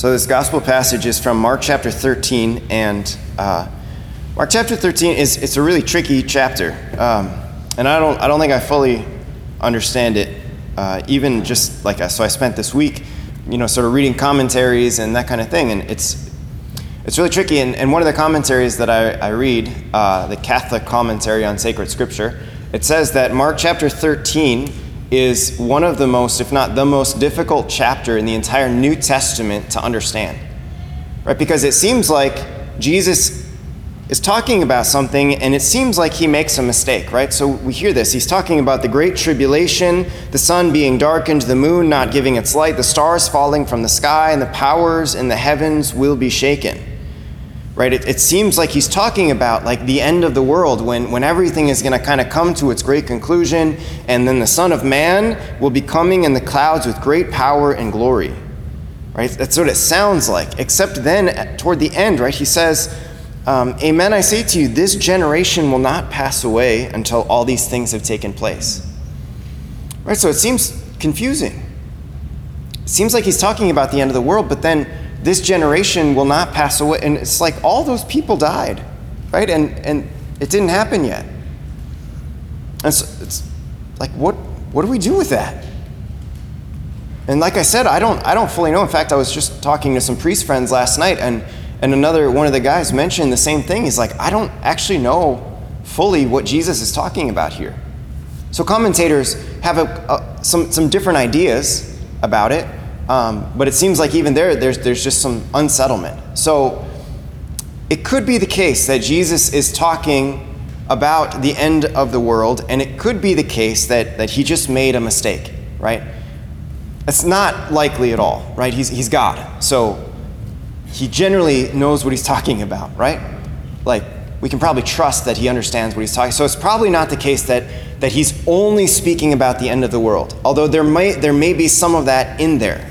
So, this gospel passage is from Mark chapter 13, and uh, Mark chapter 13 is it's a really tricky chapter, um, and I don't I don't think I fully understand it, uh, even just like so. I spent this week, you know, sort of reading commentaries and that kind of thing, and it's it's really tricky. And, and one of the commentaries that I, I read, uh, the Catholic commentary on sacred scripture, it says that Mark chapter 13 is one of the most, if not the most difficult chapter in the entire New Testament to understand. Right? Because it seems like Jesus is talking about something and it seems like he makes a mistake, right? So we hear this. He's talking about the great tribulation, the sun being darkened, the moon not giving its light, the stars falling from the sky, and the powers in the heavens will be shaken right? It, it, seems like he's talking about like the end of the world when, when everything is going to kind of come to its great conclusion, and then the Son of Man will be coming in the clouds with great power and glory, right? That's what it sounds like. Except then, toward the end, right, he says, um, Amen, I say to you, this generation will not pass away until all these things have taken place. Right? So it seems confusing. It seems like he's talking about the end of the world, but then this generation will not pass away. And it's like all those people died, right? And, and it didn't happen yet. And so it's like, what, what do we do with that? And like I said, I don't, I don't fully know. In fact, I was just talking to some priest friends last night, and, and another one of the guys mentioned the same thing. He's like, I don't actually know fully what Jesus is talking about here. So commentators have a, a, some, some different ideas about it. Um, but it seems like even there, there's, there's just some unsettlement. So it could be the case that Jesus is talking about the end of the world, and it could be the case that, that he just made a mistake, right? It's not likely at all, right? He's, he's God. So he generally knows what he's talking about, right? Like, we can probably trust that he understands what he's talking. So it's probably not the case that, that he's only speaking about the end of the world, although there may, there may be some of that in there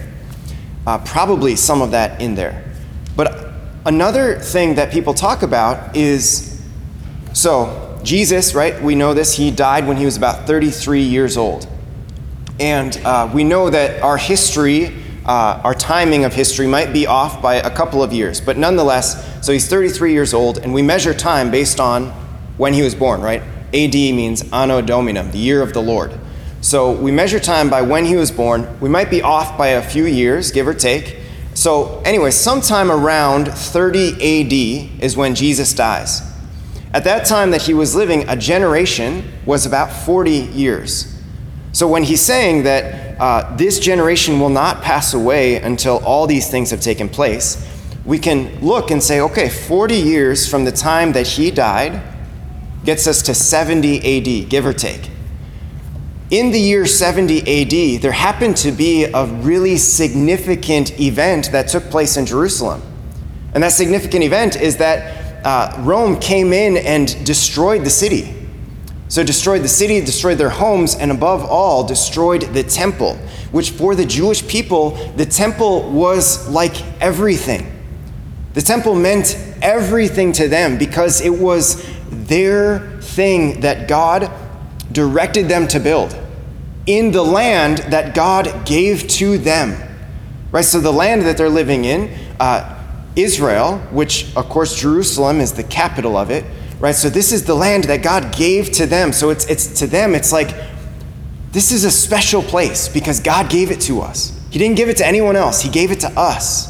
uh, probably some of that in there. But another thing that people talk about is so, Jesus, right? We know this. He died when he was about 33 years old. And uh, we know that our history, uh, our timing of history might be off by a couple of years. But nonetheless, so he's 33 years old, and we measure time based on when he was born, right? AD means Anno Dominum, the year of the Lord. So we measure time by when he was born. We might be off by a few years, give or take. So, anyway, sometime around 30 AD is when Jesus dies. At that time that he was living, a generation was about 40 years. So, when he's saying that uh, this generation will not pass away until all these things have taken place, we can look and say, okay, 40 years from the time that he died gets us to 70 AD, give or take in the year 70 AD, there happened to be a really significant event that took place in Jerusalem. And that significant event is that uh, Rome came in and destroyed the city. So, destroyed the city, destroyed their homes, and above all, destroyed the temple, which for the Jewish people, the temple was like everything. The temple meant everything to them because it was their thing that God directed them to build in the land that God gave to them. Right? So the land that they're living in, uh, Israel, which of course Jerusalem is the capital of it, right? So this is the land that God gave to them. So it's, it's to them, it's like this is a special place because God gave it to us. He didn't give it to anyone else, He gave it to us.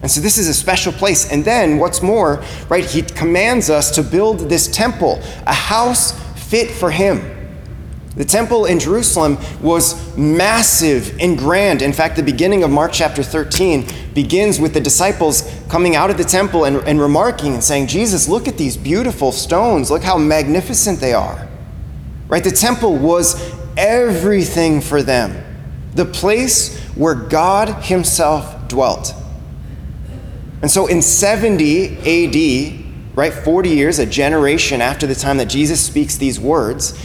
And so this is a special place. And then what's more, right? He commands us to build this temple, a house fit for Him. The temple in Jerusalem was massive and grand. In fact, the beginning of Mark chapter 13 begins with the disciples coming out of the temple and, and remarking and saying, Jesus, look at these beautiful stones. Look how magnificent they are. Right? The temple was everything for them, the place where God Himself dwelt. And so in 70 AD, right, 40 years, a generation after the time that Jesus speaks these words,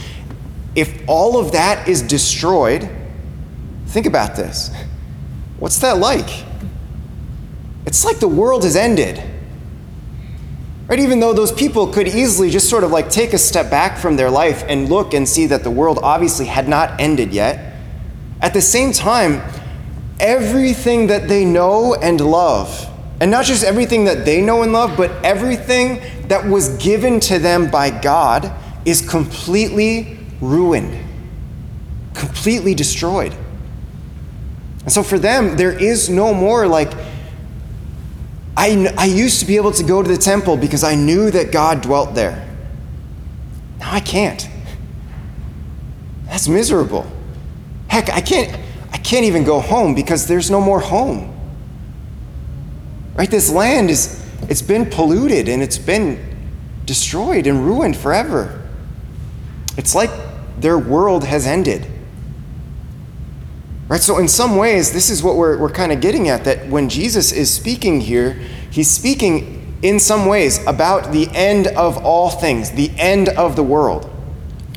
if all of that is destroyed, think about this. What's that like? It's like the world has ended. Right? Even though those people could easily just sort of like take a step back from their life and look and see that the world obviously had not ended yet, at the same time, everything that they know and love. And not just everything that they know and love, but everything that was given to them by God is completely ruined, completely destroyed. And so for them, there is no more like, I, I used to be able to go to the temple because I knew that God dwelt there. Now I can't. That's miserable. Heck, I can't, I can't even go home because there's no more home. Right? This land is, it's been polluted and it's been destroyed and ruined forever. It's like their world has ended. Right? So, in some ways, this is what we're, we're kind of getting at that when Jesus is speaking here, he's speaking in some ways about the end of all things, the end of the world.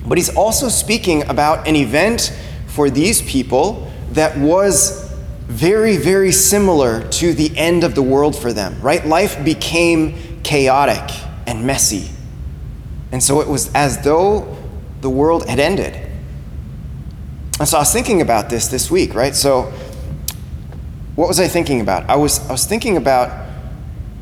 But he's also speaking about an event for these people that was very, very similar to the end of the world for them, right? Life became chaotic and messy. And so it was as though the world had ended. And so I was thinking about this this week, right? So, what was I thinking about? I was, I was thinking about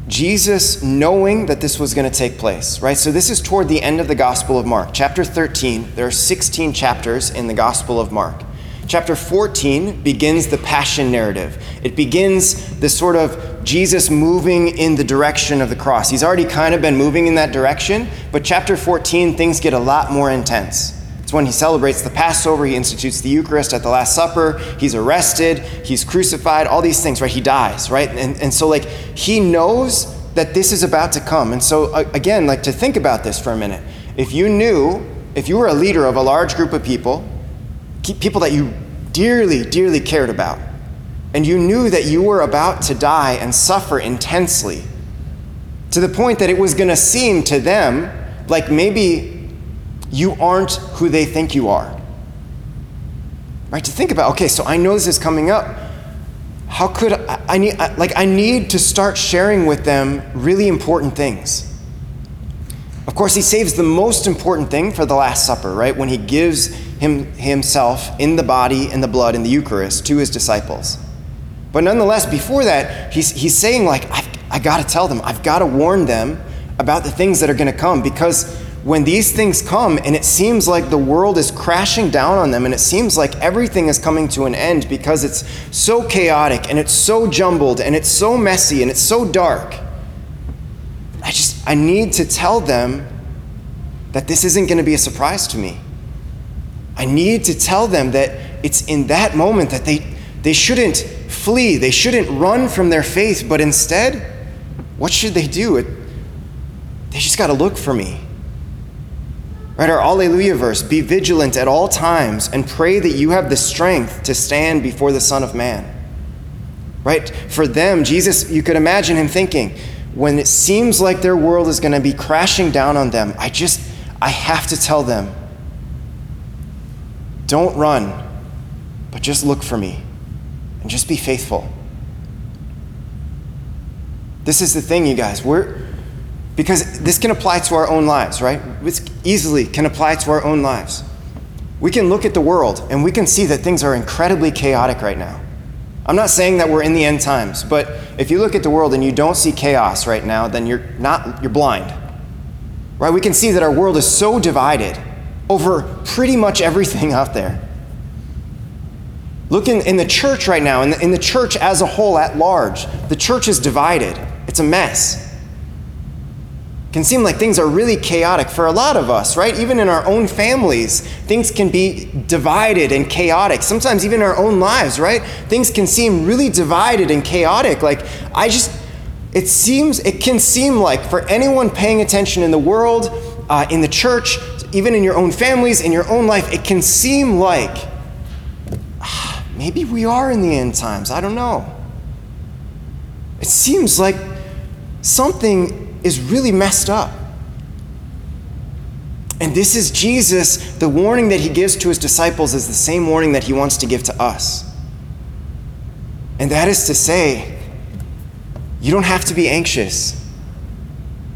Jesus knowing that this was going to take place, right? So, this is toward the end of the Gospel of Mark, chapter 13. There are 16 chapters in the Gospel of Mark. Chapter 14 begins the passion narrative. It begins the sort of Jesus moving in the direction of the cross. He's already kind of been moving in that direction, but chapter 14, things get a lot more intense. It's when he celebrates the Passover, he institutes the Eucharist at the Last Supper, he's arrested, he's crucified, all these things, right? He dies, right? And, and so, like, he knows that this is about to come. And so, again, like, to think about this for a minute. If you knew, if you were a leader of a large group of people, people that you dearly, dearly cared about, and you knew that you were about to die and suffer intensely, to the point that it was going to seem to them like maybe you aren't who they think you are. Right? To think about, okay, so I know this is coming up. How could I, I need, like, I need to start sharing with them really important things. Of course, he saves the most important thing for the Last Supper, right? When he gives him, himself in the body and the blood in the Eucharist to his disciples. But nonetheless, before that, he's, he's saying, like, I've, I got to tell them, I've got to warn them about the things that are going to come because when these things come and it seems like the world is crashing down on them and it seems like everything is coming to an end because it's so chaotic and it's so jumbled and it's so messy and it's so dark, I just, I need to tell them that this isn't going to be a surprise to me. I need to tell them that it's in that moment that they, they shouldn't flee, they shouldn't run from their faith, but instead, what should they do? It, they just got to look for me. Right, our Alleluia verse be vigilant at all times and pray that you have the strength to stand before the Son of Man. Right? For them, Jesus, you could imagine him thinking, when it seems like their world is going to be crashing down on them, I just, I have to tell them, don't run, but just look for me and just be faithful. This is the thing, you guys. We're, because this can apply to our own lives, right? This easily can apply to our own lives. We can look at the world and we can see that things are incredibly chaotic right now. I'm not saying that we're in the end times, but if you look at the world and you don't see chaos right now, then you're not you're blind. Right? We can see that our world is so divided over pretty much everything out there. Look in, in the church right now, in the, in the church as a whole, at large, the church is divided. It's a mess It can seem like things are really chaotic for a lot of us, right? Even in our own families, things can be divided and chaotic. Sometimes even in our own lives, right? Things can seem really divided and chaotic. Like, I just, it seems, it can seem like for anyone paying attention in the world, uh, in the church, even in your own families, in your own life, it can seem like maybe we are in the end times. I don't know. It seems like something is really messed up. And this is Jesus, the warning that he gives to his disciples is the same warning that he wants to give to us. And that is to say, you don't have to be anxious.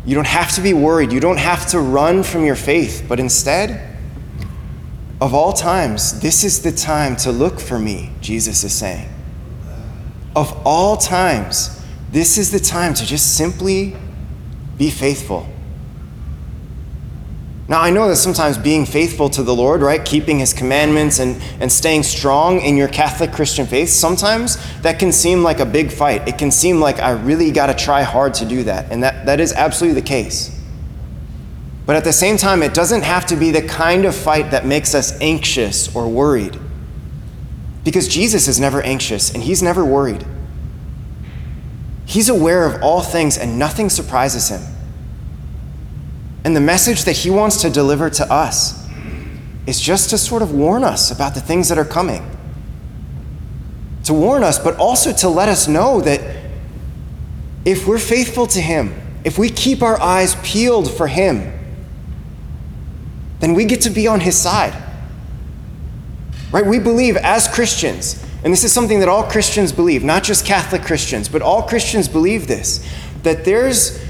You don't have to be worried. You don't have to run from your faith. But instead, of all times, this is the time to look for me, Jesus is saying. of all times, this is the time to just simply be faithful. Now, I know that sometimes being faithful to the Lord, right, keeping his commandments and, and staying strong in your Catholic Christian faith, sometimes that can seem like a big fight. It can seem like I really got to try hard to do that. And that, that is absolutely the case. But at the same time, it doesn't have to be the kind of fight that makes us anxious or worried. Because Jesus is never anxious and he's never worried. He's aware of all things and nothing surprises him. And the message that he wants to deliver to us is just to sort of warn us about the things that are coming. To warn us, but also to let us know that if we're faithful to him, if we keep our eyes peeled for him, then we get to be on his side. Right? We believe as Christians, and this is something that all Christians believe, not just Catholic Christians, but all Christians believe this, that there's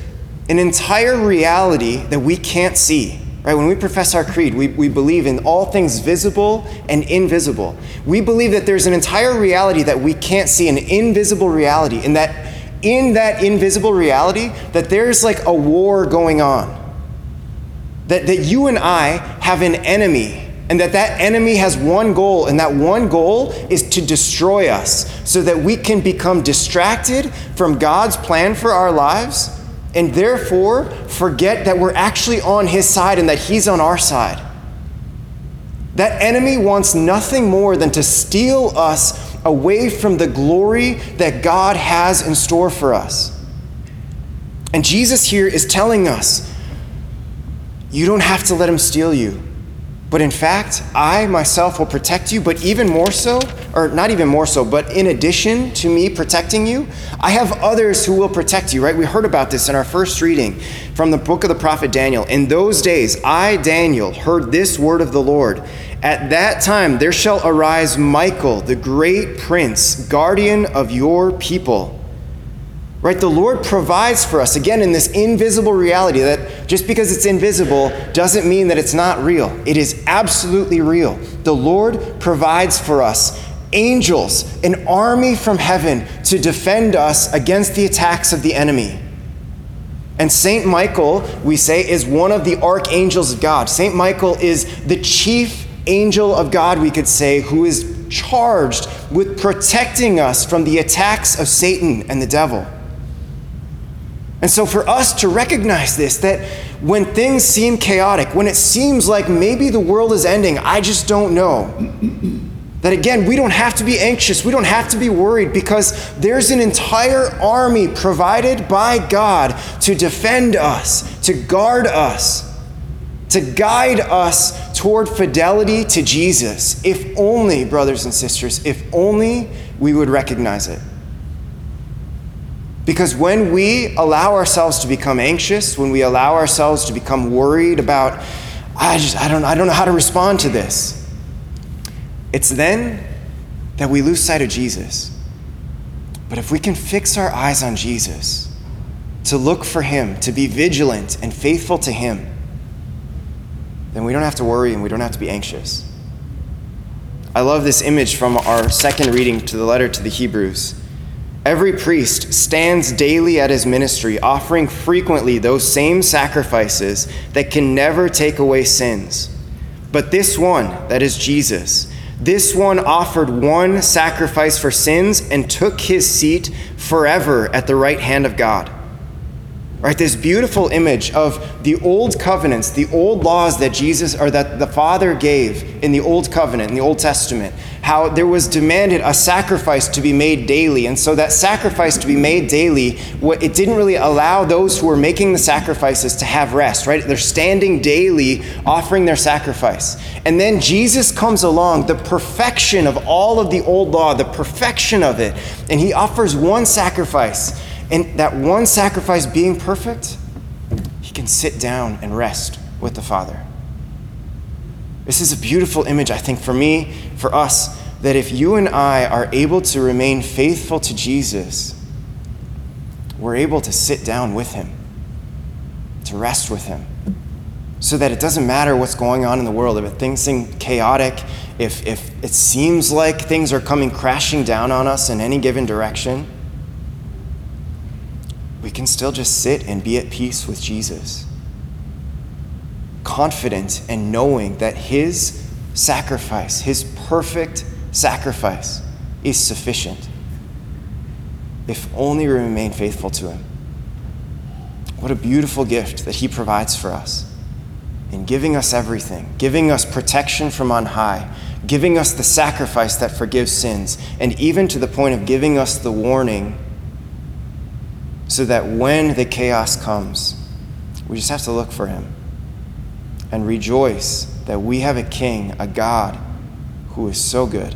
an entire reality that we can't see. Right? When we profess our creed, we, we believe in all things visible and invisible. We believe that there's an entire reality that we can't see, an invisible reality, and that in that invisible reality, that there's like a war going on. That, that you and I have an enemy and that that enemy has one goal and that one goal is to destroy us so that we can become distracted from god's plan for our lives and therefore forget that we're actually on his side and that he's on our side. That enemy wants nothing more than to steal us away from the glory that God has in store for us. And Jesus here is telling us you don't have to let him steal you. But in fact, I myself will protect you, but even more so, or not even more so, but in addition to me protecting you, I have others who will protect you, right? We heard about this in our first reading from the book of the prophet Daniel. In those days, I, Daniel, heard this word of the Lord. At that time, there shall arise Michael, the great prince, guardian of your people. Right? The Lord provides for us, again, in this invisible reality that just because it's invisible doesn't mean that it's not real. It is absolutely real. The Lord provides for us angels, an army from heaven to defend us against the attacks of the enemy. And St. Michael, we say, is one of the archangels of God. St. Michael is the chief angel of God, we could say, who is charged with protecting us from the attacks of Satan and the devil. And so, for us to recognize this, that when things seem chaotic, when it seems like maybe the world is ending, I just don't know. That again, we don't have to be anxious, we don't have to be worried because there's an entire army provided by God to defend us, to guard us, to guide us toward fidelity to Jesus. If only, brothers and sisters, if only we would recognize it. Because when we allow ourselves to become anxious, when we allow ourselves to become worried about, I just, I don't, I don't know how to respond to this, it's then that we lose sight of Jesus. But if we can fix our eyes on Jesus, to look for Him, to be vigilant and faithful to Him, then we don't have to worry and we don't have to be anxious. I love this image from our second reading to the letter to the Hebrews. Every priest stands daily at his ministry, offering frequently those same sacrifices that can never take away sins. But this one, that is Jesus, this one offered one sacrifice for sins and took his seat forever at the right hand of God. Right, this beautiful image of the old covenants, the old laws that Jesus or that the Father gave in the old covenant, in the Old Testament, how there was demanded a sacrifice to be made daily. And so that sacrifice to be made daily, what it didn't really allow those who were making the sacrifices to have rest, right? They're standing daily offering their sacrifice. And then Jesus comes along, the perfection of all of the old law, the perfection of it, and he offers one sacrifice and that one sacrifice being perfect, he can sit down and rest with the Father. This is a beautiful image, I think, for me, for us, that if you and I are able to remain faithful to Jesus, we're able to sit down with him, to rest with him. so that it doesn't matter what's going on in the world. If things seem chaotic, if, if it seems like things are coming crashing down on us in any given direction, we can still just sit and be at peace with Jesus. Confident and knowing that His sacrifice, His perfect sacrifice, is sufficient if only we remain faithful to Him. What a beautiful gift that He provides for us in giving us everything, giving us protection from on high, giving us the sacrifice that forgives sins, and even to the point of giving us the warning so that when the chaos comes, we just have to look for Him and rejoice that we have a King, a God who is so good